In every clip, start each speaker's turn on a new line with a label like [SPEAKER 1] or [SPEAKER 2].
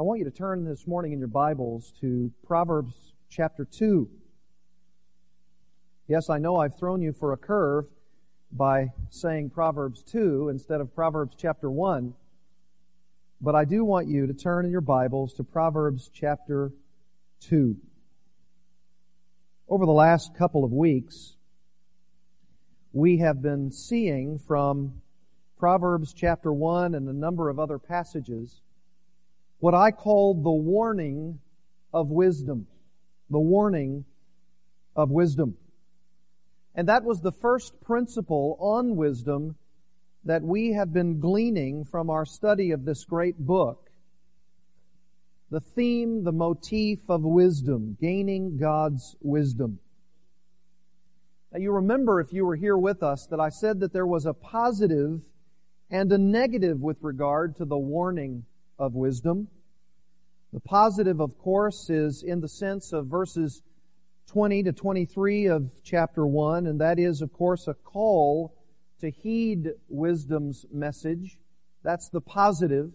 [SPEAKER 1] I want you to turn this morning in your Bibles to Proverbs chapter 2. Yes, I know I've thrown you for a curve by saying Proverbs 2 instead of Proverbs chapter 1, but I do want you to turn in your Bibles to Proverbs chapter 2. Over the last couple of weeks, we have been seeing from Proverbs chapter 1 and a number of other passages what I call the warning of wisdom. The warning of wisdom. And that was the first principle on wisdom that we have been gleaning from our study of this great book. The theme, the motif of wisdom, gaining God's wisdom. Now you remember if you were here with us that I said that there was a positive and a negative with regard to the warning of wisdom. The positive, of course, is in the sense of verses 20 to 23 of chapter 1, and that is, of course, a call to heed wisdom's message. That's the positive.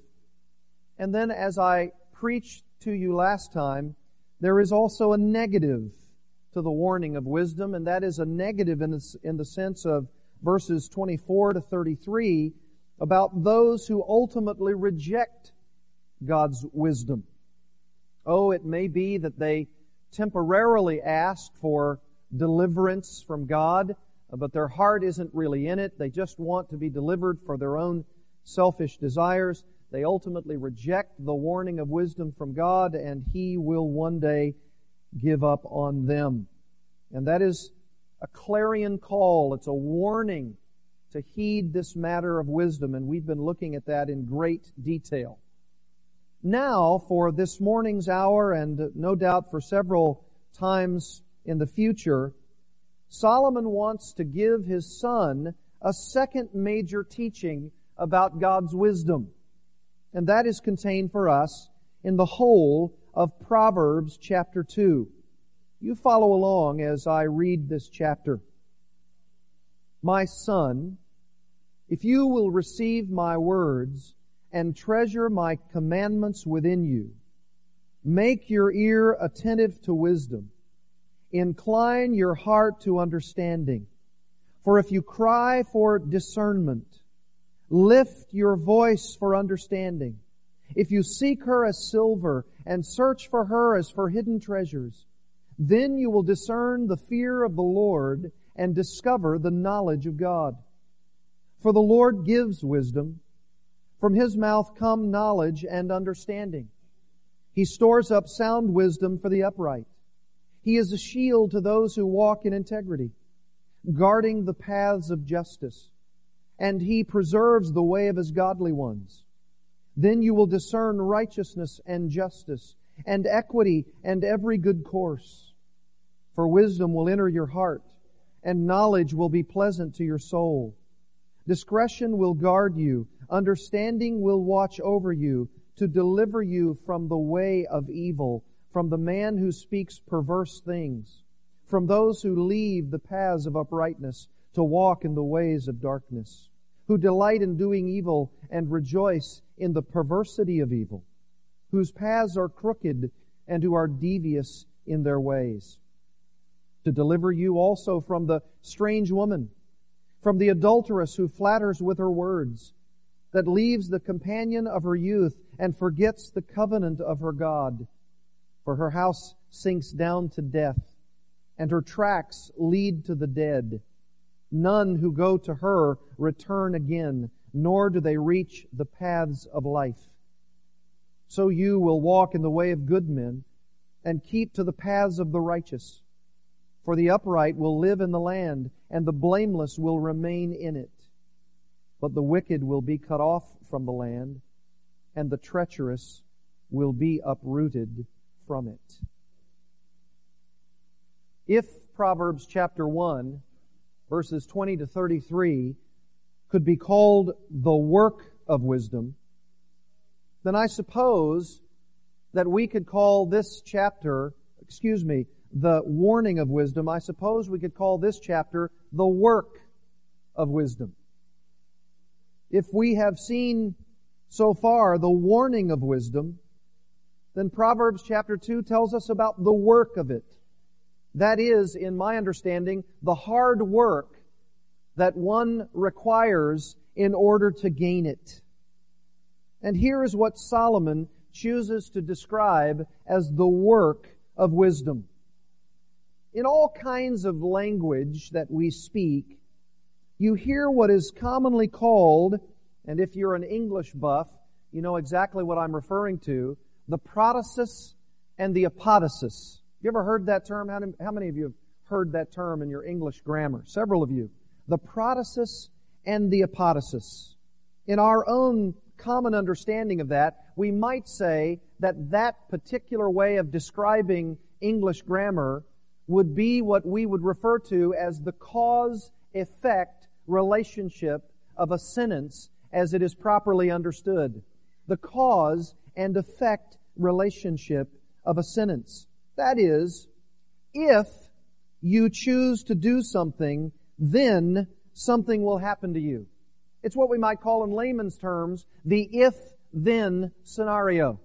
[SPEAKER 1] And then, as I preached to you last time, there is also a negative to the warning of wisdom, and that is a negative in the, in the sense of verses 24 to 33 about those who ultimately reject God's wisdom. Oh, it may be that they temporarily ask for deliverance from God, but their heart isn't really in it. They just want to be delivered for their own selfish desires. They ultimately reject the warning of wisdom from God, and He will one day give up on them. And that is a clarion call. It's a warning to heed this matter of wisdom, and we've been looking at that in great detail. Now, for this morning's hour, and uh, no doubt for several times in the future, Solomon wants to give his son a second major teaching about God's wisdom. And that is contained for us in the whole of Proverbs chapter 2. You follow along as I read this chapter. My son, if you will receive my words and treasure my commandments within you, make your ear attentive to wisdom, incline your heart to understanding. For if you cry for discernment, lift your voice for understanding. If you seek her as silver and search for her as for hidden treasures, then you will discern the fear of the Lord and discover the knowledge of God. For the Lord gives wisdom. From his mouth come knowledge and understanding. He stores up sound wisdom for the upright. He is a shield to those who walk in integrity, guarding the paths of justice. And he preserves the way of his godly ones. Then you will discern righteousness and justice and equity and every good course. For wisdom will enter your heart and knowledge will be pleasant to your soul. Discretion will guard you. Understanding will watch over you to deliver you from the way of evil, from the man who speaks perverse things, from those who leave the paths of uprightness to walk in the ways of darkness, who delight in doing evil and rejoice in the perversity of evil, whose paths are crooked and who are devious in their ways. To deliver you also from the strange woman from the adulteress who flatters with her words, that leaves the companion of her youth and forgets the covenant of her God. For her house sinks down to death, and her tracks lead to the dead. None who go to her return again, nor do they reach the paths of life. So you will walk in the way of good men, and keep to the paths of the righteous. For the upright will live in the land, and the blameless will remain in it. But the wicked will be cut off from the land, and the treacherous will be uprooted from it. If Proverbs chapter 1, verses 20 to 33, could be called the work of wisdom, then I suppose that we could call this chapter, excuse me, the warning of wisdom, I suppose we could call this chapter the work of wisdom. If we have seen so far the warning of wisdom, then Proverbs chapter 2 tells us about the work of it. That is, in my understanding, the hard work that one requires in order to gain it. And here is what Solomon chooses to describe as the work of wisdom. In all kinds of language that we speak, you hear what is commonly called, and if you're an English buff, you know exactly what I'm referring to, the protasis and the apodosis. You ever heard that term? How many of you have heard that term in your English grammar? Several of you. The protasis and the apodosis. In our own common understanding of that, we might say that that particular way of describing English grammar would be what we would refer to as the cause effect relationship of a sentence as it is properly understood. The cause and effect relationship of a sentence. That is, if you choose to do something, then something will happen to you. It's what we might call in layman's terms the if-then scenario.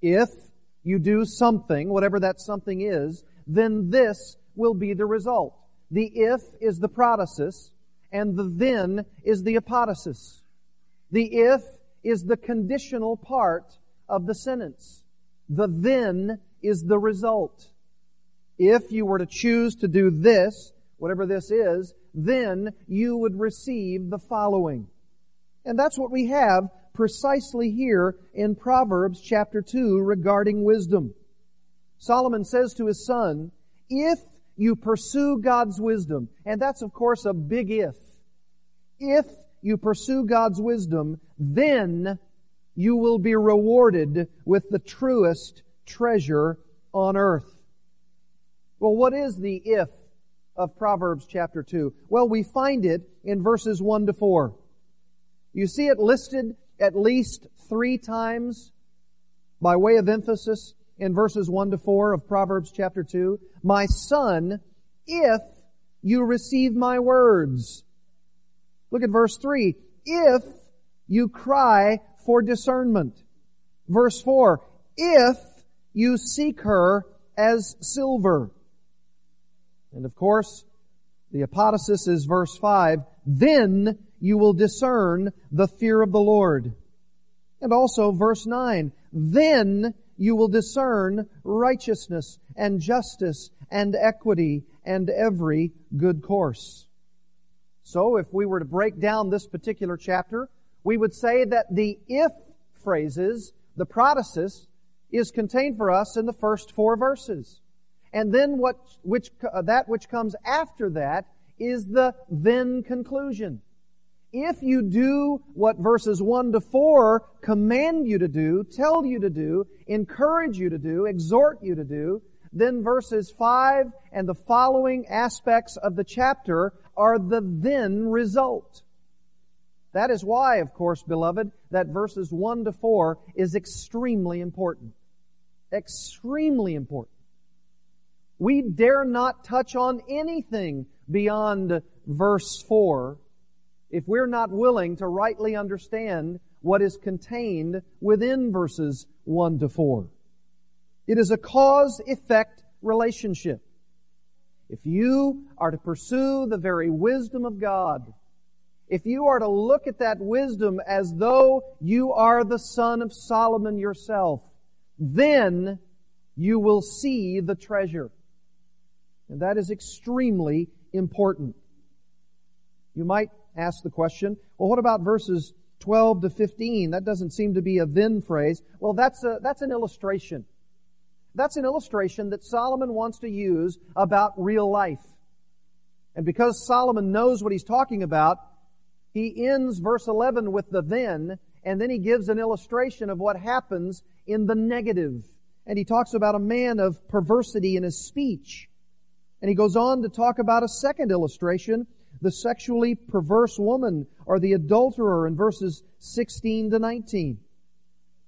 [SPEAKER 1] If you do something, whatever that something is, then this will be the result. The if is the protasis, and the then is the apodosis. The if is the conditional part of the sentence. The then is the result. If you were to choose to do this, whatever this is, then you would receive the following. And that's what we have precisely here in Proverbs chapter 2 regarding wisdom. Solomon says to his son, if you pursue God's wisdom, and that's of course a big if, if you pursue God's wisdom, then you will be rewarded with the truest treasure on earth. Well, what is the if of Proverbs chapter 2? Well, we find it in verses 1 to 4. You see it listed at least three times by way of emphasis in verses 1 to 4 of Proverbs chapter 2. My son, if you receive my words. Look at verse 3. If you cry for discernment. Verse 4. If you seek her as silver. And of course, the apodosis is verse 5. Then you will discern the fear of the Lord. And also verse 9. Then you will discern righteousness and justice and equity and every good course. So if we were to break down this particular chapter, we would say that the if phrases, the protasis, is contained for us in the first four verses. And then what, which, uh, that which comes after that is the then conclusion. If you do what verses 1 to 4 command you to do, tell you to do, encourage you to do, exhort you to do, then verses 5 and the following aspects of the chapter are the then result. That is why, of course, beloved, that verses 1 to 4 is extremely important. Extremely important. We dare not touch on anything beyond verse 4 if we're not willing to rightly understand what is contained within verses 1 to 4. It is a cause-effect relationship. If you are to pursue the very wisdom of God, if you are to look at that wisdom as though you are the son of Solomon yourself, then you will see the treasure. And that is extremely important. You might ask the question, well, what about verses 12 to 15? That doesn't seem to be a then phrase. Well, that's a, that's an illustration. That's an illustration that Solomon wants to use about real life. And because Solomon knows what he's talking about, he ends verse 11 with the then, and then he gives an illustration of what happens in the negative. And he talks about a man of perversity in his speech. And he goes on to talk about a second illustration the sexually perverse woman or the adulterer in verses 16 to 19.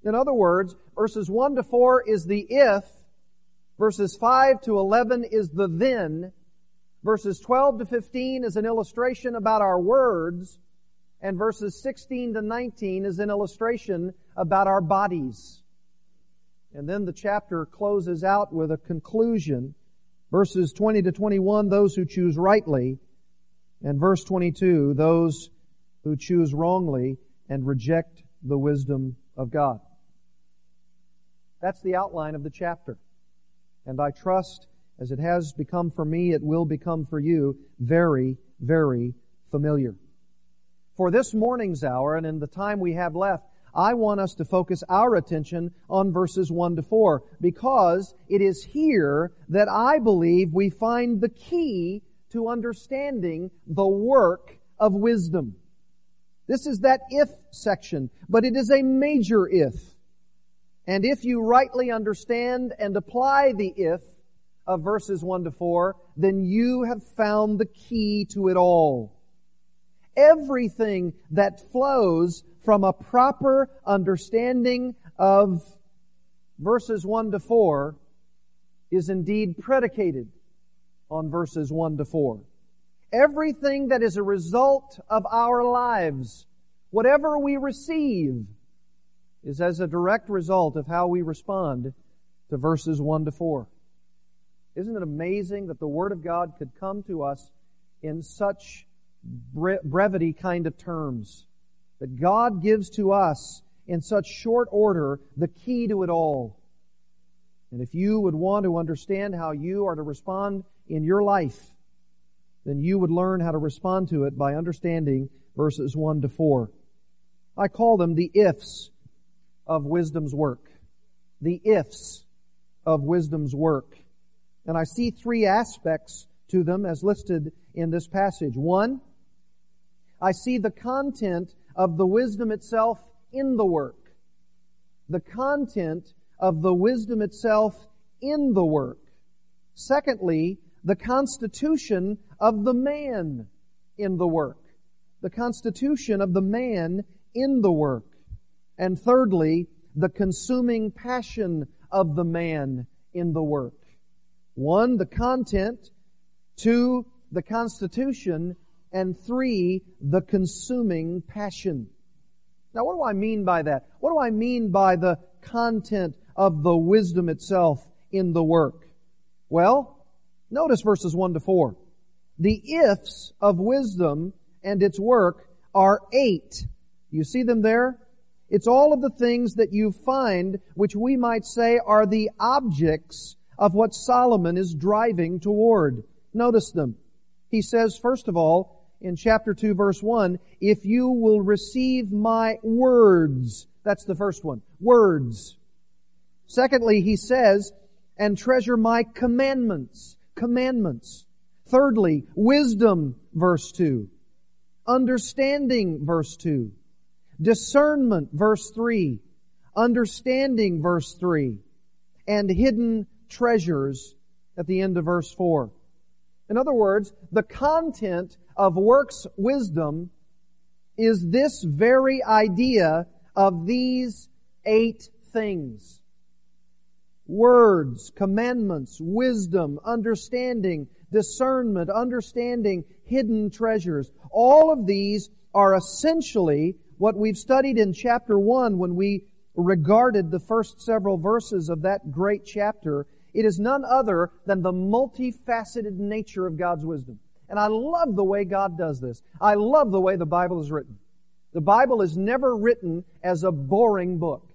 [SPEAKER 1] In other words, verses 1 to 4 is the if, verses 5 to 11 is the then, verses 12 to 15 is an illustration about our words, and verses 16 to 19 is an illustration about our bodies. And then the chapter closes out with a conclusion. Verses 20 to 21, those who choose rightly. And verse 22, those who choose wrongly and reject the wisdom of God. That's the outline of the chapter. And I trust, as it has become for me, it will become for you very, very familiar. For this morning's hour and in the time we have left, I want us to focus our attention on verses 1 to 4 because it is here that I believe we find the key to understanding the work of wisdom. This is that if section, but it is a major if. And if you rightly understand and apply the if of verses 1 to 4, then you have found the key to it all. Everything that flows from a proper understanding of verses 1 to 4 is indeed predicated on verses 1 to 4. Everything that is a result of our lives, whatever we receive, is as a direct result of how we respond to verses 1 to 4. Isn't it amazing that the Word of God could come to us in such brevity kind of terms? That God gives to us in such short order the key to it all. And if you would want to understand how you are to respond in your life, then you would learn how to respond to it by understanding verses 1 to 4. I call them the ifs of wisdom's work. The ifs of wisdom's work. And I see three aspects to them as listed in this passage. One, I see the content of the wisdom itself in the work. The content of the wisdom itself in the work. Secondly, the constitution of the man in the work. The constitution of the man in the work. And thirdly, the consuming passion of the man in the work. One, the content. Two, the constitution. And three, the consuming passion. Now what do I mean by that? What do I mean by the content of the wisdom itself in the work? Well, Notice verses 1 to 4. The ifs of wisdom and its work are eight. You see them there? It's all of the things that you find which we might say are the objects of what Solomon is driving toward. Notice them. He says, first of all, in chapter 2 verse 1, if you will receive my words. That's the first one. Words. Secondly, he says, and treasure my commandments commandments. Thirdly, wisdom, verse 2. Understanding, verse 2. Discernment, verse 3. Understanding, verse 3. And hidden treasures at the end of verse 4. In other words, the content of works wisdom is this very idea of these eight things words, commandments, wisdom, understanding, discernment, understanding hidden treasures. All of these are essentially what we've studied in chapter 1 when we regarded the first several verses of that great chapter. It is none other than the multifaceted nature of God's wisdom. And I love the way God does this. I love the way the Bible is written. The Bible is never written as a boring book.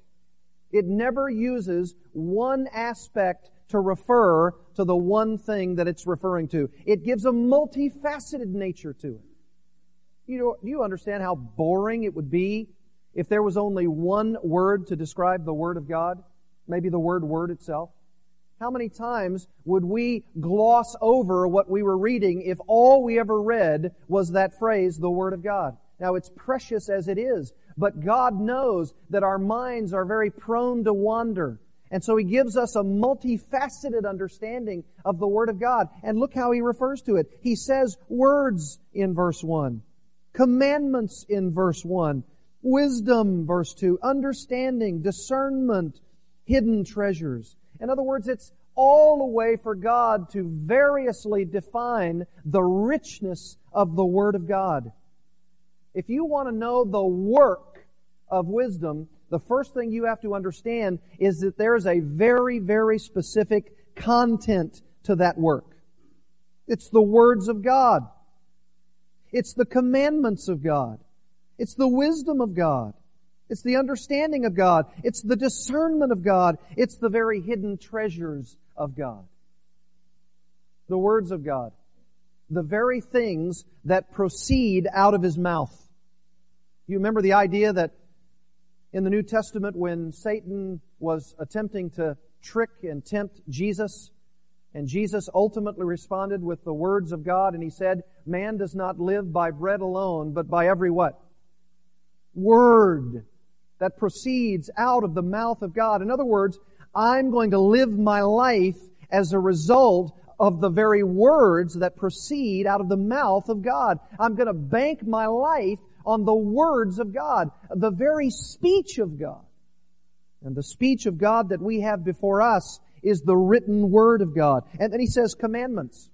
[SPEAKER 1] It never uses one aspect to refer to the one thing that it's referring to. It gives a multifaceted nature to it. You know, do you understand how boring it would be if there was only one word to describe the Word of God? Maybe the word word itself? How many times would we gloss over what we were reading if all we ever read was that phrase, the Word of God? Now it's precious as it is, but God knows that our minds are very prone to wander. And so He gives us a multifaceted understanding of the Word of God. And look how He refers to it. He says words in verse 1, commandments in verse 1, wisdom, verse 2, understanding, discernment, hidden treasures. In other words, it's all a way for God to variously define the richness of the Word of God. If you want to know the work of wisdom, the first thing you have to understand is that there is a very, very specific content to that work. It's the words of God. It's the commandments of God. It's the wisdom of God. It's the understanding of God. It's the discernment of God. It's the very hidden treasures of God. The words of God. The very things that proceed out of His mouth. You remember the idea that in the New Testament when Satan was attempting to trick and tempt Jesus, and Jesus ultimately responded with the words of God, and he said, Man does not live by bread alone, but by every what? Word that proceeds out of the mouth of God. In other words, I'm going to live my life as a result of the very words that proceed out of the mouth of God. I'm going to bank my life on the words of God, the very speech of God. And the speech of God that we have before us is the written word of God. And then he says commandments.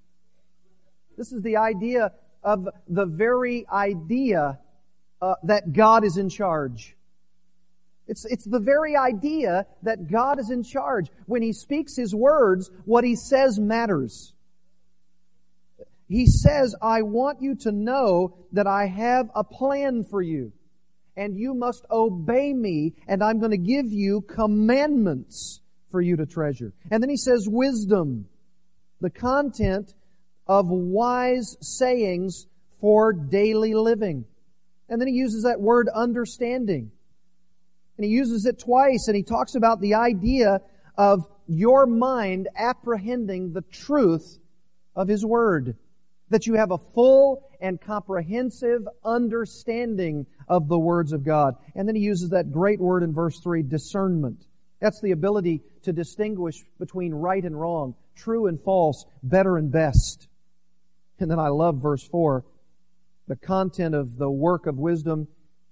[SPEAKER 1] This is the idea of the very idea uh, that God is in charge. It's, it's the very idea that God is in charge. When He speaks His words, what He says matters. He says, I want you to know that I have a plan for you. And you must obey me, and I'm going to give you commandments for you to treasure. And then he says wisdom, the content of wise sayings for daily living. And then he uses that word understanding. And he uses it twice and he talks about the idea of your mind apprehending the truth of his word. That you have a full and comprehensive understanding of the words of God. And then he uses that great word in verse 3, discernment. That's the ability to distinguish between right and wrong, true and false, better and best. And then I love verse 4. The content of the work of wisdom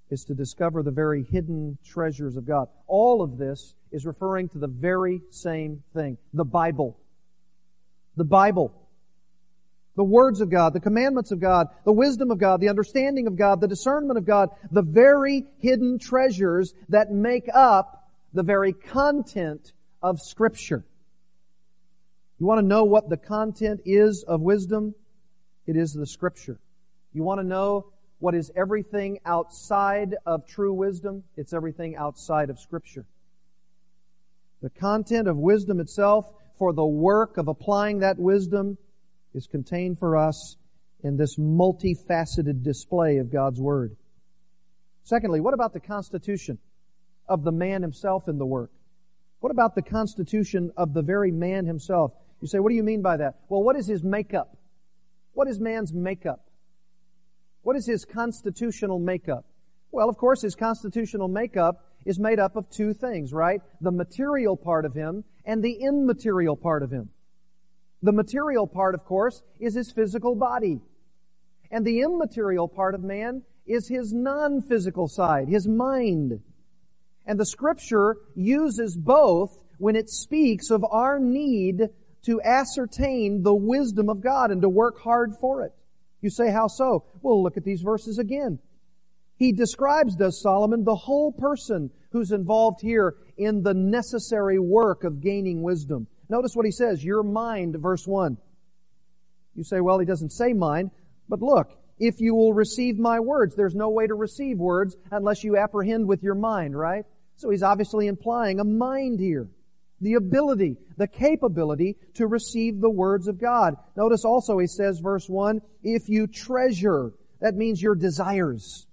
[SPEAKER 1] is to discover the very hidden treasures of God. All of this is referring to the very same thing. The Bible. The Bible. The words of God, the commandments of God, the wisdom of God, the understanding of God, the discernment of God, the very hidden treasures that make up the very content of Scripture. You want to know what the content is of wisdom? It is the Scripture. You want to know what is everything outside of true wisdom? It's everything outside of Scripture. The content of wisdom itself for the work of applying that wisdom is contained for us in this multifaceted display of God's Word. Secondly, what about the constitution? Of the man himself in the work? What about the constitution of the very man himself? You say, what do you mean by that? Well, what is his makeup? What is man's makeup? What is his constitutional makeup? Well, of course, his constitutional makeup is made up of two things, right? The material part of him and the immaterial part of him. The material part, of course, is his physical body. And the immaterial part of man is his non-physical side, his mind. And the scripture uses both when it speaks of our need to ascertain the wisdom of God and to work hard for it. You say, how so? Well, look at these verses again. He describes, does Solomon, the whole person who's involved here in the necessary work of gaining wisdom. Notice what he says, your mind, verse 1. You say, well, he doesn't say mind, but look, if you will receive my words, there's no way to receive words unless you apprehend with your mind, right? So he's obviously implying a mind here. The ability, the capability to receive the words of God. Notice also he says, verse 1, if you treasure, that means your desires.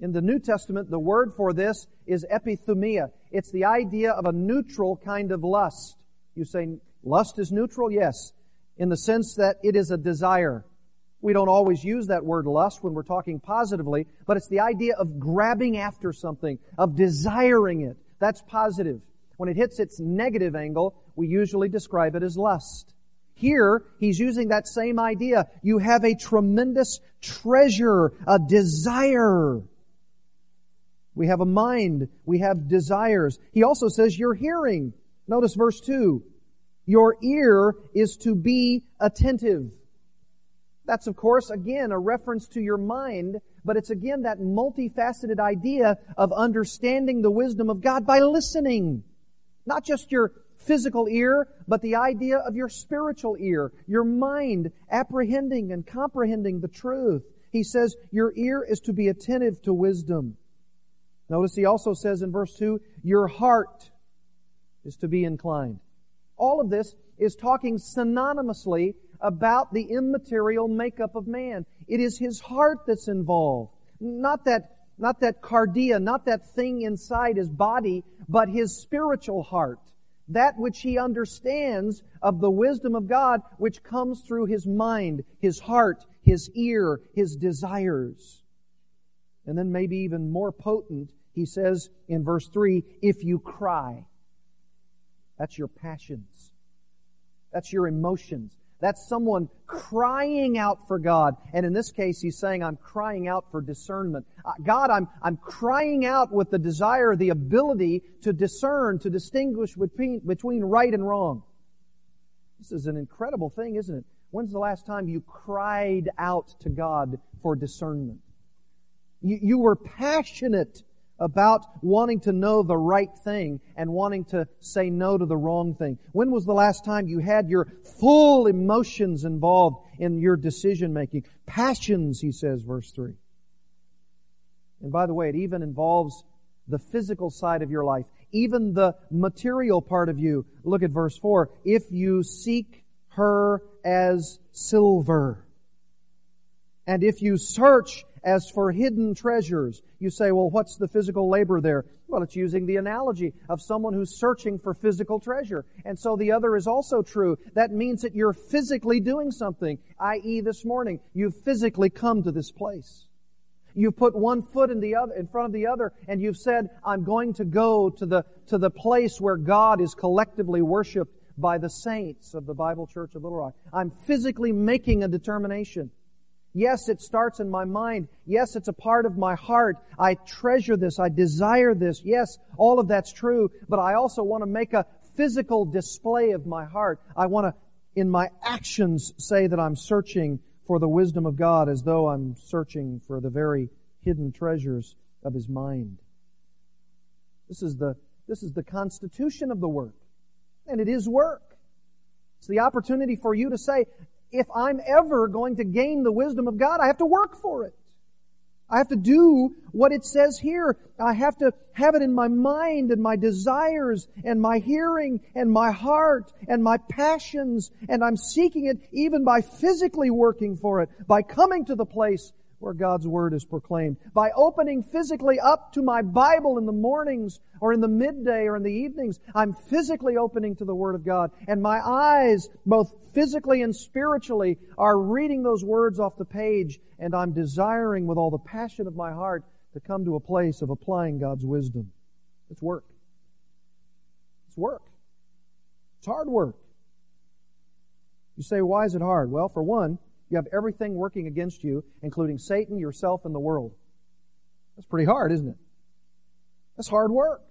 [SPEAKER 1] In the New Testament, the word for this is epithumia. It's the idea of a neutral kind of lust. You say, lust is neutral? Yes. In the sense that it is a desire. We don't always use that word lust when we're talking positively, but it's the idea of grabbing after something, of desiring it. That's positive. When it hits its negative angle, we usually describe it as lust. Here, he's using that same idea. You have a tremendous treasure, a desire. We have a mind. We have desires. He also says your hearing. Notice verse 2. Your ear is to be attentive. That's of course again a reference to your mind But it's again that multifaceted idea of understanding the wisdom of God by listening. Not just your physical ear, but the idea of your spiritual ear, your mind apprehending and comprehending the truth. He says your ear is to be attentive to wisdom. Notice he also says in verse 2, your heart is to be inclined. All of this is talking synonymously about the immaterial makeup of man. It is his heart that's involved. Not that, not that cardia, not that thing inside his body, but his spiritual heart that which he understands of the wisdom of God, which comes through his mind, his heart, his ear, his desires. And then maybe even more potent, he says in verse 3, if you cry. That's your passions. That's your emotions. That's someone crying out for God. And in this case, he's saying, I'm crying out for discernment. Uh, God, I'm, I'm crying out with the desire, the ability to discern, to distinguish between, between right and wrong. This is an incredible thing, isn't it? When's the last time you cried out to God for discernment? You, you were passionate about wanting to know the right thing and wanting to say no to the wrong thing? When was the last time you had your full emotions involved in your decision making? Passions, he says, verse 3. And by the way, it even involves the physical side of your life, even the material part of you. Look at verse 4. If you seek her as silver, and if you search as for hidden treasures. You say, well, what's the physical labor there? Well, it's using the analogy of someone who's searching for physical treasure. And so the other is also true. That means that you're physically doing something, i.e. this morning, you've physically come to this place. You've put one foot in the other, in front of the other, and you've said, I'm going to go to the, to the place where God is collectively worshiped by the saints of the Bible Church of Little Rock. I'm physically making a determination. Yes, it starts in my mind. Yes, it's a part of my heart. I treasure this. I desire this. Yes, all of that's true. But I also want to make a physical display of my heart. I want to, in my actions, say that I'm searching for the wisdom of God as though I'm searching for the very hidden treasures of His mind. This is the, this is the constitution of the work. And it is work. It's the opportunity for you to say, if I'm ever going to gain the wisdom of God, I have to work for it. I have to do what it says here. I have to have it in my mind and my desires and my hearing and my heart and my passions and I'm seeking it even by physically working for it, by coming to the place where God's Word is proclaimed. By opening physically up to my Bible in the mornings or in the midday or in the evenings, I'm physically opening to the Word of God. And my eyes, both physically and spiritually, are reading those words off the page and I'm desiring with all the passion of my heart to come to a place of applying God's wisdom. It's work. It's work. It's hard work. You say, why is it hard? Well, for one, you have everything working against you, including Satan, yourself, and the world. That's pretty hard, isn't it? That's hard work.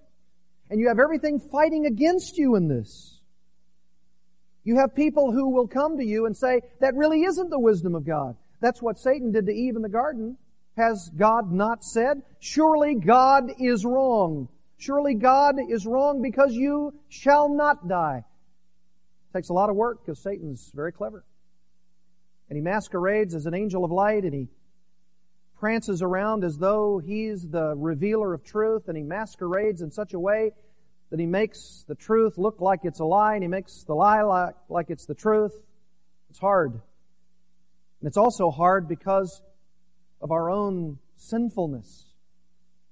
[SPEAKER 1] And you have everything fighting against you in this. You have people who will come to you and say, that really isn't the wisdom of God. That's what Satan did to Eve in the garden. Has God not said? Surely God is wrong. Surely God is wrong because you shall not die. It takes a lot of work because Satan's very clever and he masquerades as an angel of light and he prances around as though he's the revealer of truth and he masquerades in such a way that he makes the truth look like it's a lie and he makes the lie like, like it's the truth. It's hard. And it's also hard because of our own sinfulness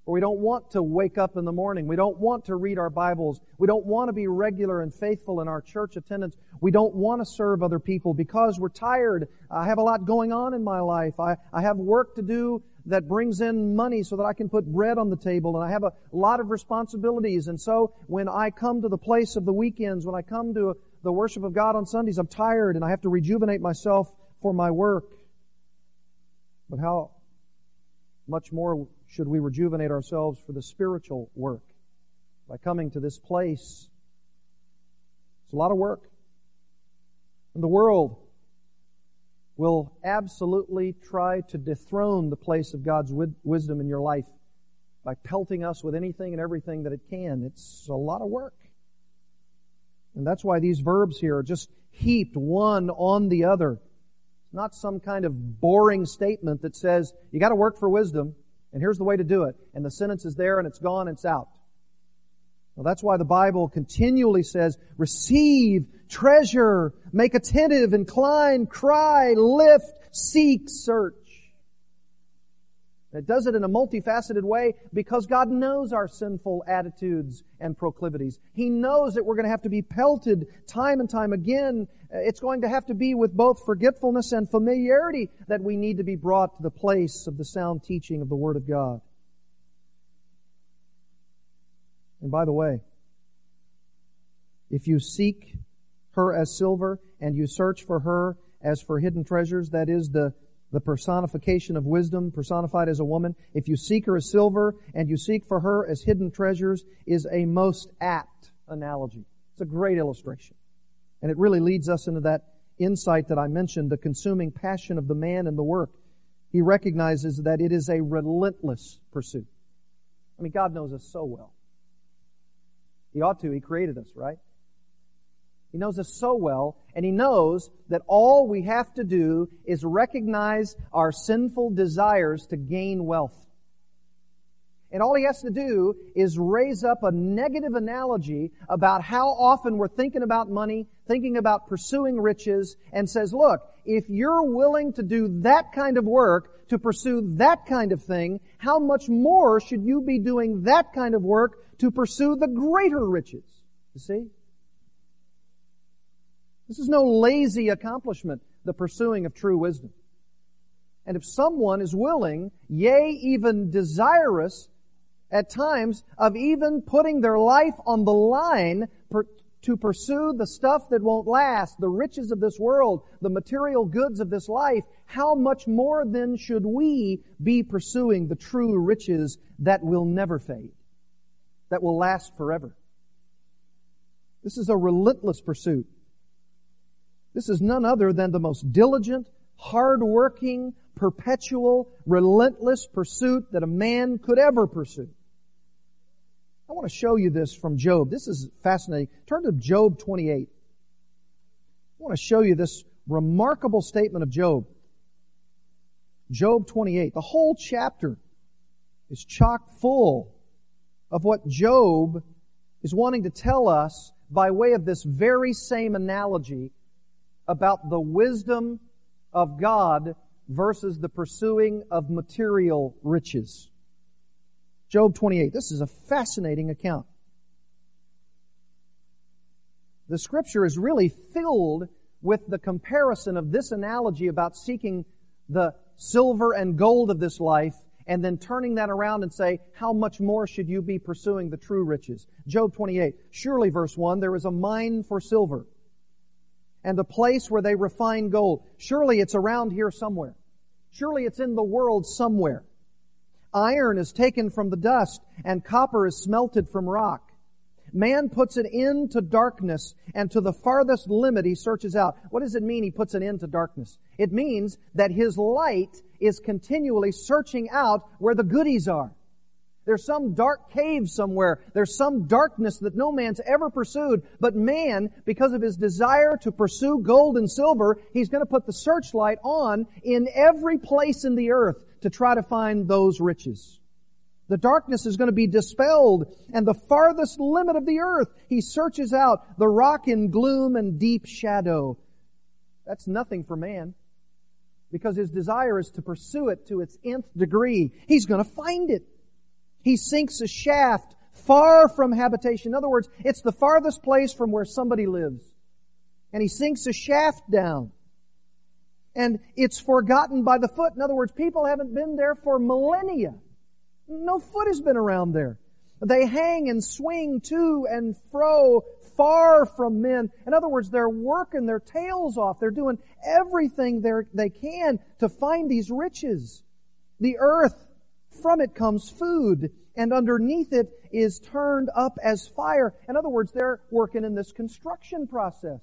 [SPEAKER 1] or we don't want to wake up in the morning. We don't want to read our Bibles. We don't want to be regular and faithful in our church attendance. We don't want to serve other people because we're tired. I have a lot going on in my life. I, I have work to do that brings in money so that I can put bread on the table and I have a lot of responsibilities. And so when I come to the place of the weekends, when I come to the worship of God on Sundays, I'm tired and I have to rejuvenate myself for my work. But how much more should we rejuvenate ourselves for the spiritual work by coming to this place. It's a lot of work. And the world, will absolutely try to dethrone the place of God's wisdom in your life by pelting us with anything and everything that it can. It's a lot of work. And that's why these verbs here are just heaped one on the other. It's not some kind of boring statement that says, you gotta work for wisdom, and here's the way to do it. And the sentence is there and it's gone and it's out. Well, that's why the Bible continually says, receive, treasure, make attentive, incline, cry, lift, seek, search. It does it in a multifaceted way because God knows our sinful attitudes and proclivities. He knows that we're going to have to be pelted time and time again. It's going to have to be with both forgetfulness and familiarity that we need to be brought to the place of the sound teaching of the Word of God. And by the way, if you seek her as silver and you search for her as for hidden treasures, that is the the personification of wisdom, personified as a woman. If you seek her as silver and you seek for her as hidden treasures is a most apt analogy. It's a great illustration. And it really leads us into that insight that I mentioned, the consuming passion of the man in the work. He recognizes that it is a relentless pursuit. I mean, God knows us so well. He ought to. He created us, right? He knows us so well, and He knows that all we have to do is recognize our sinful desires to gain wealth. And all He has to do is raise up a negative analogy about how often we're thinking about money, thinking about pursuing riches, and says, look, if you're willing to do that kind of work, to pursue that kind of thing, how much more should you be doing that kind of work to pursue the greater riches? You see? This is no lazy accomplishment, the pursuing of true wisdom. And if someone is willing, yea, even desirous, at times, of even putting their life on the line per, to pursue the stuff that won't last, the riches of this world, the material goods of this life, how much more then should we be pursuing the true riches that will never fade, that will last forever? This is a relentless pursuit. This is none other than the most diligent, hard-working, perpetual, relentless pursuit that a man could ever pursue. I want to show you this from Job. This is fascinating. Turn to Job 28. I want to show you this remarkable statement of Job. Job 28. The whole chapter is chock full of what Job is wanting to tell us by way of this very same analogy about the wisdom of God versus the pursuing of material riches. Job 28. This is a fascinating account. The scripture is really filled with the comparison of this analogy about seeking the silver and gold of this life and then turning that around and say, how much more should you be pursuing the true riches? Job 28. Surely, verse 1, there is a mine for silver and a place where they refine gold. Surely it's around here somewhere. Surely it's in the world somewhere. Iron is taken from the dust and copper is smelted from rock. Man puts an end to darkness and to the farthest limit he searches out. What does it mean he puts an end to darkness? It means that his light is continually searching out where the goodies are. There's some dark cave somewhere. There's some darkness that no man's ever pursued. But man, because of his desire to pursue gold and silver, he's going to put the searchlight on in every place in the earth to try to find those riches. The darkness is going to be dispelled and the farthest limit of the earth, he searches out the rock in gloom and deep shadow. That's nothing for man because his desire is to pursue it to its nth degree. He's going to find it. He sinks a shaft far from habitation. In other words, it's the farthest place from where somebody lives. And he sinks a shaft down. And it's forgotten by the foot. In other words, people haven't been there for millennia. No foot has been around there. They hang and swing to and fro far from men. In other words, they're working their tails off. They're doing everything they can to find these riches. The earth from it comes food, and underneath it is turned up as fire. In other words, they're working in this construction process.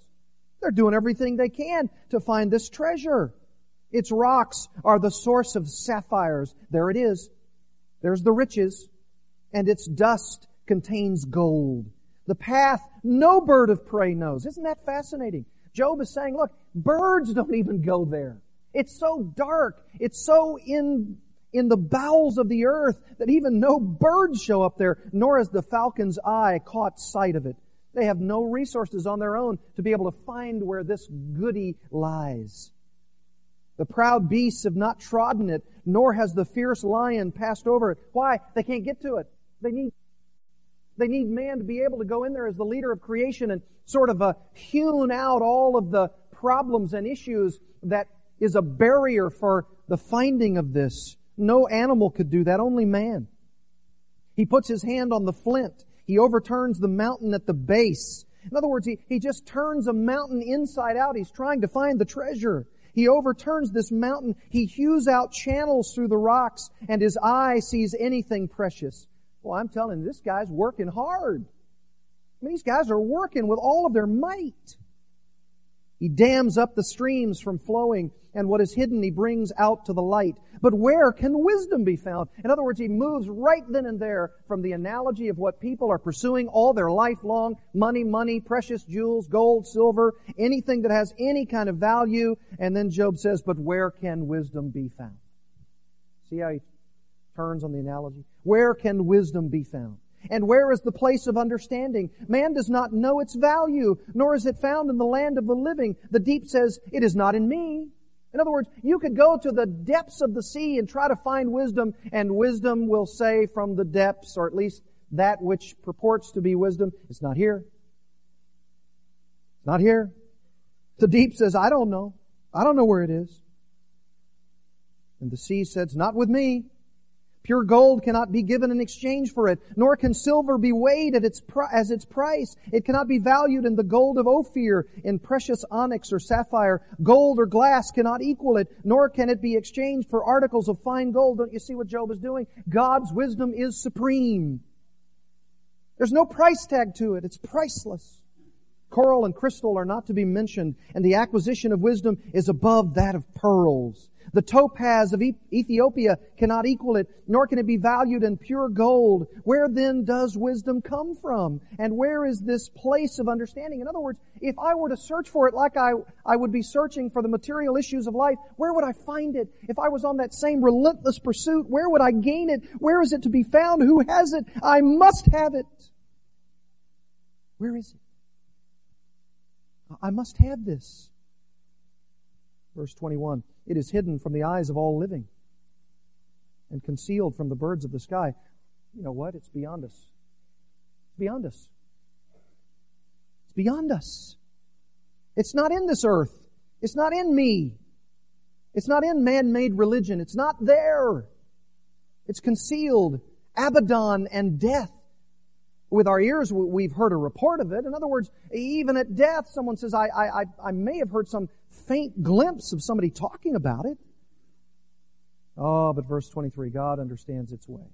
[SPEAKER 1] They're doing everything they can to find this treasure. Its rocks are the source of sapphires. There it is. There's the riches. And its dust contains gold. The path no bird of prey knows. Isn't that fascinating? Job is saying, look, birds don't even go there. It's so dark. It's so in, in the bowels of the earth that even no birds show up there, nor has the falcon's eye caught sight of it. They have no resources on their own to be able to find where this goody lies. The proud beasts have not trodden it, nor has the fierce lion passed over it. Why? They can't get to it. They need, they need man to be able to go in there as the leader of creation and sort of uh, hewn out all of the problems and issues that is a barrier for the finding of this. No animal could do that, only man. He puts his hand on the flint. He overturns the mountain at the base. In other words, he, he just turns a mountain inside out. He's trying to find the treasure. He overturns this mountain. He hews out channels through the rocks and his eye sees anything precious. Well, I'm telling you, this guy's working hard. I mean, these guys are working with all of their might. He dams up the streams from flowing, and what is hidden he brings out to the light. But where can wisdom be found? In other words, he moves right then and there from the analogy of what people are pursuing all their life long, money, money, precious jewels, gold, silver, anything that has any kind of value, and then Job says, but where can wisdom be found? See how he turns on the analogy? Where can wisdom be found? And where is the place of understanding? Man does not know its value, nor is it found in the land of the living. The deep says, it is not in me. In other words, you could go to the depths of the sea and try to find wisdom, and wisdom will say from the depths, or at least that which purports to be wisdom, it's not here. It's not here. The deep says, I don't know. I don't know where it is. And the sea says, not with me. Pure gold cannot be given in exchange for it, nor can silver be weighed at its as its price. It cannot be valued in the gold of Ophir, in precious onyx or sapphire. Gold or glass cannot equal it, nor can it be exchanged for articles of fine gold. Don't you see what Job is doing? God's wisdom is supreme. There's no price tag to it. It's priceless. Coral and crystal are not to be mentioned, and the acquisition of wisdom is above that of pearls. The topaz of Ethiopia cannot equal it, nor can it be valued in pure gold. Where then does wisdom come from? And where is this place of understanding? In other words, if I were to search for it like I, I would be searching for the material issues of life, where would I find it? If I was on that same relentless pursuit, where would I gain it? Where is it to be found? Who has it? I must have it. Where is it? I must have this. Verse 21. It is hidden from the eyes of all living and concealed from the birds of the sky. You know what? It's beyond us. It's beyond us. It's beyond us. It's not in this earth. It's not in me. It's not in man-made religion. It's not there. It's concealed. Abaddon and death with our ears, we've heard a report of it. In other words, even at death, someone says, I, I, I may have heard some faint glimpse of somebody talking about it. Oh, but verse 23, God understands its way.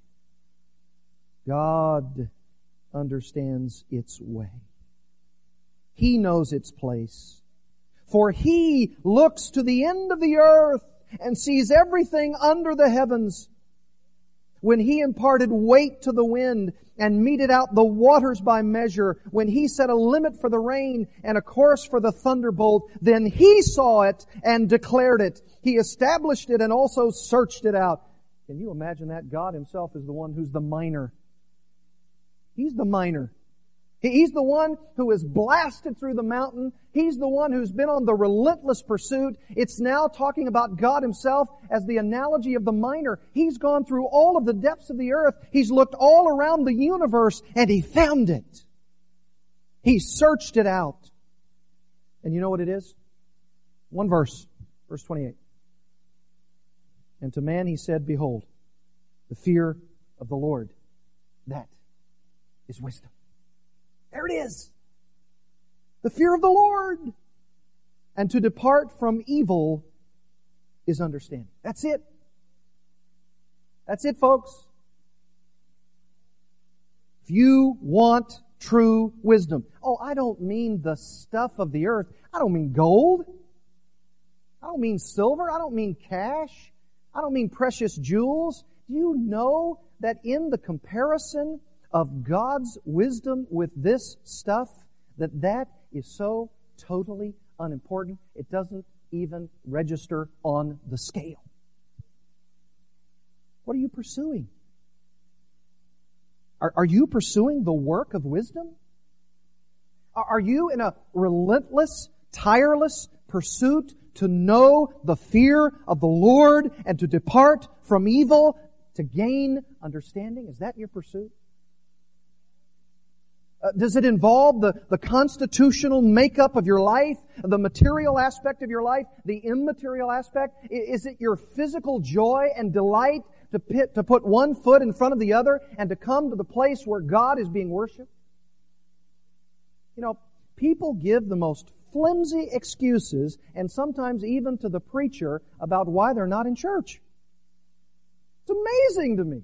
[SPEAKER 1] God understands its way. He knows its place. For He looks to the end of the earth and sees everything under the heavens when he imparted weight to the wind and meted out the waters by measure, when he set a limit for the rain and a course for the thunderbolt, then he saw it and declared it. He established it and also searched it out. Can you imagine that? God himself is the one who's the miner. He's the miner. He's the one who has blasted through the mountain. He's the one who's been on the relentless pursuit. It's now talking about God himself as the analogy of the miner. He's gone through all of the depths of the earth. He's looked all around the universe and he found it. He searched it out. And you know what it is? One verse, verse 28. And to man he said, behold, the fear of the Lord, that is wisdom. There it is. The fear of the Lord. And to depart from evil is understanding. That's it. That's it, folks. If you want true wisdom. Oh, I don't mean the stuff of the earth. I don't mean gold. I don't mean silver. I don't mean cash. I don't mean precious jewels. Do you know that in the comparison of God's wisdom with this stuff, that that is so totally unimportant, it doesn't even register on the scale. What are you pursuing? Are, are you pursuing the work of wisdom? Are, are you in a relentless, tireless pursuit to know the fear of the Lord and to depart from evil to gain understanding? Is that your pursuit? Uh, does it involve the, the constitutional makeup of your life, the material aspect of your life, the immaterial aspect? Is it your physical joy and delight to, pit, to put one foot in front of the other and to come to the place where God is being worshiped? You know, people give the most flimsy excuses and sometimes even to the preacher about why they're not in church. It's amazing to me.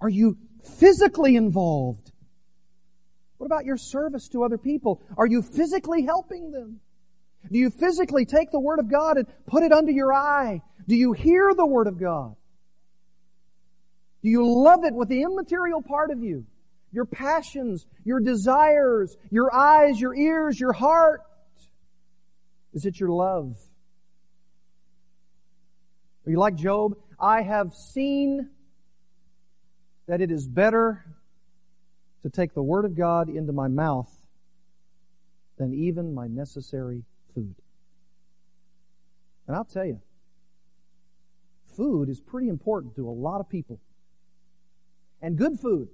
[SPEAKER 1] Are you physically involved? What about your service to other people? Are you physically helping them? Do you physically take the Word of God and put it under your eye? Do you hear the Word of God? Do you love it with the immaterial part of you? Your passions, your desires, your eyes, your ears, your heart? Is it your love? Are you like Job? I have seen that it is better to take the Word of God into my mouth than even my necessary food. And I'll tell you, food is pretty important to a lot of people. And good food.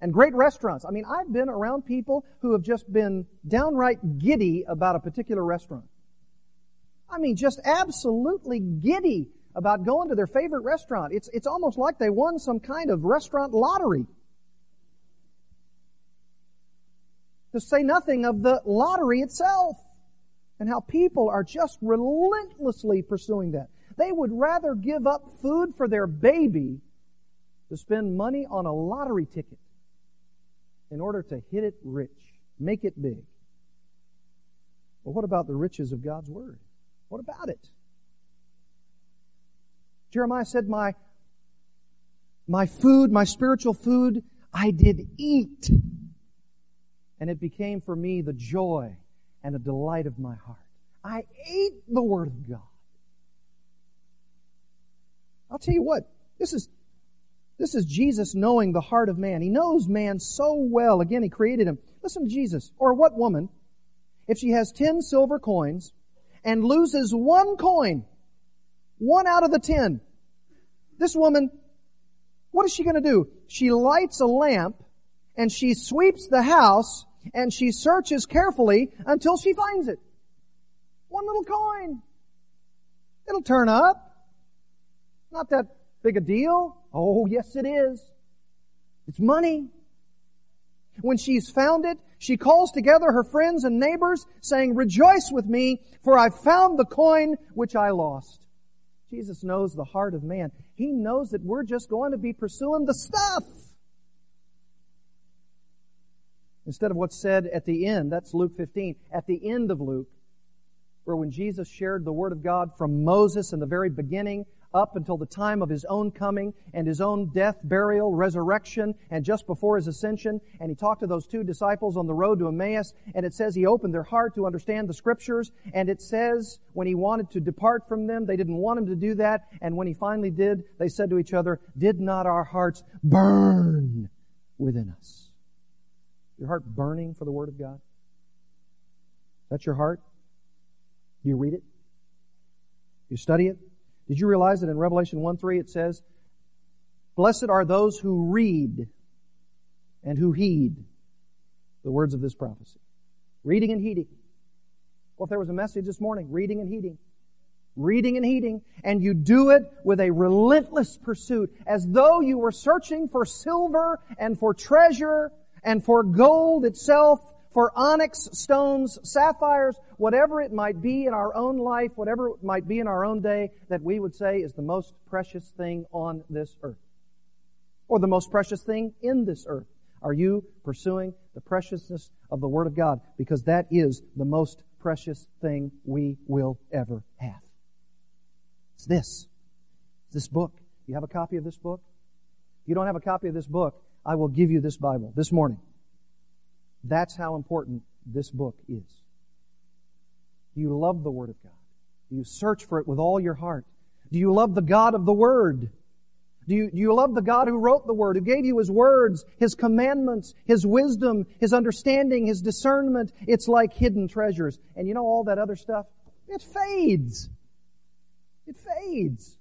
[SPEAKER 1] And great restaurants. I mean, I've been around people who have just been downright giddy about a particular restaurant. I mean, just absolutely giddy about going to their favorite restaurant. It's, it's almost like they won some kind of restaurant lottery. To say nothing of the lottery itself and how people are just relentlessly pursuing that. They would rather give up food for their baby to spend money on a lottery ticket in order to hit it rich, make it big. But what about the riches of God's Word? What about it? Jeremiah said, my, my food, my spiritual food, I did eat. And it became for me the joy and the delight of my heart. I ate the Word of God. I'll tell you what, this is, this is Jesus knowing the heart of man. He knows man so well. Again, He created him. Listen to Jesus. Or what woman, if she has ten silver coins and loses one coin, one out of the ten. This woman, what is she going to do? She lights a lamp and she sweeps the house and she searches carefully until she finds it. One little coin. It'll turn up. Not that big a deal. Oh, yes it is. It's money. When she's found it, she calls together her friends and neighbors saying, rejoice with me, for I've found the coin which I lost. Jesus knows the heart of man. He knows that we're just going to be pursuing the stuff. Instead of what's said at the end, that's Luke 15, at the end of Luke, where when Jesus shared the Word of God from Moses in the very beginning up until the time of his own coming and his own death, burial, resurrection, and just before his ascension. And he talked to those two disciples on the road to Emmaus, and it says he opened their heart to understand the scriptures. And it says when he wanted to depart from them, they didn't want him to do that. And when he finally did, they said to each other, Did not our hearts burn within us? Your heart burning for the Word of God? That's your heart? Do you read it? You study it? Did you realize that in Revelation 1 3 it says, Blessed are those who read and who heed the words of this prophecy. Reading and heeding. Well, if there was a message this morning, reading and heeding. Reading and heeding. And you do it with a relentless pursuit, as though you were searching for silver and for treasure and for gold itself for onyx stones, sapphires, whatever it might be in our own life, whatever it might be in our own day, that we would say is the most precious thing on this earth. Or the most precious thing in this earth. Are you pursuing the preciousness of the Word of God? Because that is the most precious thing we will ever have. It's this. It's this book. You have a copy of this book? If you don't have a copy of this book, I will give you this Bible this morning. That's how important this book is. Do you love the Word of God? Do you search for it with all your heart? Do you love the God of the Word? Do you, do you love the God who wrote the Word, who gave you His words, His commandments, His wisdom, His understanding, His discernment? It's like hidden treasures. And you know all that other stuff? It fades. It fades.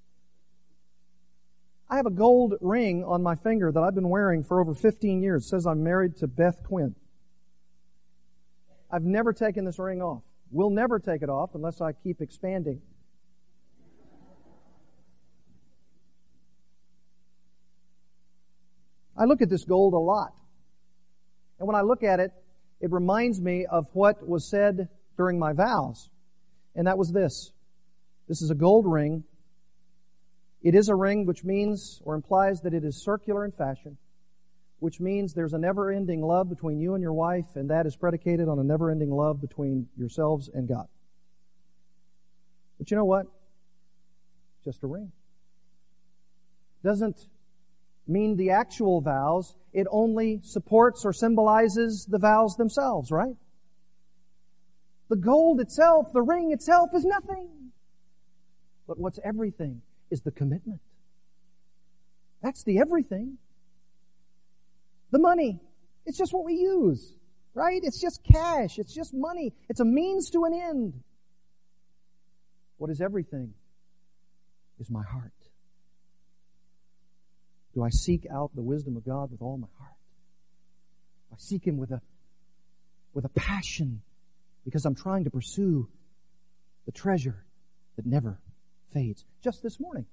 [SPEAKER 1] I have a gold ring on my finger that I've been wearing for over 15 years. It says I'm married to Beth Quinn. I've never taken this ring off. We'll never take it off unless I keep expanding. I look at this gold a lot. And when I look at it, it reminds me of what was said during my vows. And that was this. This is a gold ring. It is a ring which means or implies that it is circular in fashion, which means there's a never ending love between you and your wife, and that is predicated on a never ending love between yourselves and God. But you know what? Just a ring. Doesn't mean the actual vows. It only supports or symbolizes the vows themselves, right? The gold itself, the ring itself is nothing. But what's everything is the commitment. That's the everything. The money, it's just what we use, right? It's just cash. It's just money. It's a means to an end. What is everything is my heart. Do I seek out the wisdom of God with all my heart? I seek Him with a, with a passion because I'm trying to pursue the treasure that never fades. Just this morning,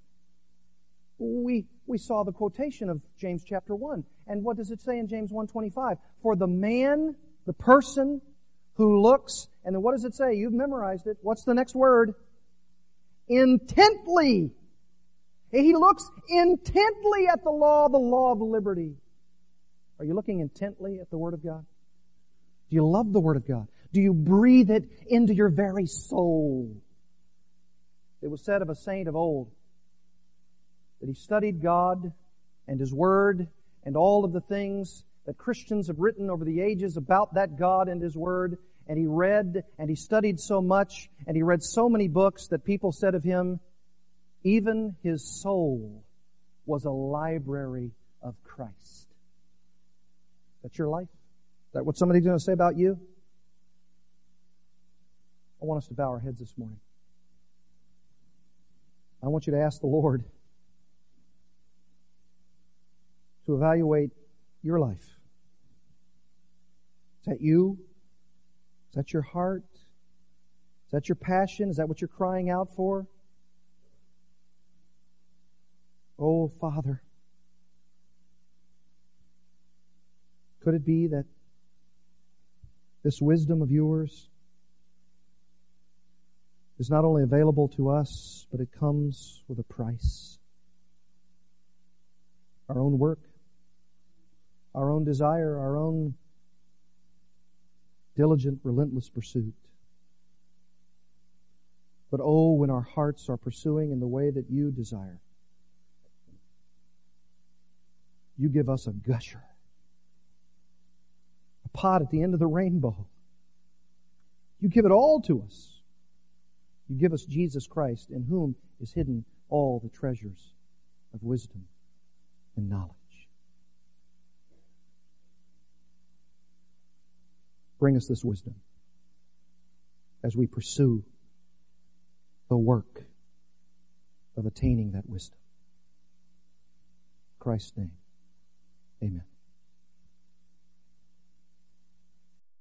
[SPEAKER 1] we, we saw the quotation of James chapter 1. And what does it say in James 1.25? For the man, the person who looks, and then what does it say? You've memorized it. What's the next word? Intently he looks intently at the law, the law of liberty. Are you looking intently at the Word of God? Do you love the Word of God? Do you breathe it into your very soul? It was said of a saint of old that he studied God and His Word and all of the things that Christians have written over the ages about that God and His Word. And he read and he studied so much and he read so many books that people said of him, even his soul was a library of Christ. That's your life? Is that what somebody's going to say about you? I want us to bow our heads this morning. I want you to ask the Lord to evaluate your life. Is that you? Is that your heart? Is that your passion? Is that what you're crying out for? Oh, Father, could it be that this wisdom of yours is not only available to us, but it comes with a price? Our own work, our own desire, our own diligent, relentless pursuit. But oh, when our hearts are pursuing in the way that you desire, you give us a gusher, a pot at the end of the rainbow. You give it all to us. You give us Jesus Christ, in whom is hidden all the treasures of wisdom and knowledge. Bring us this wisdom as we pursue the work of attaining that wisdom. In Christ's name. Amen.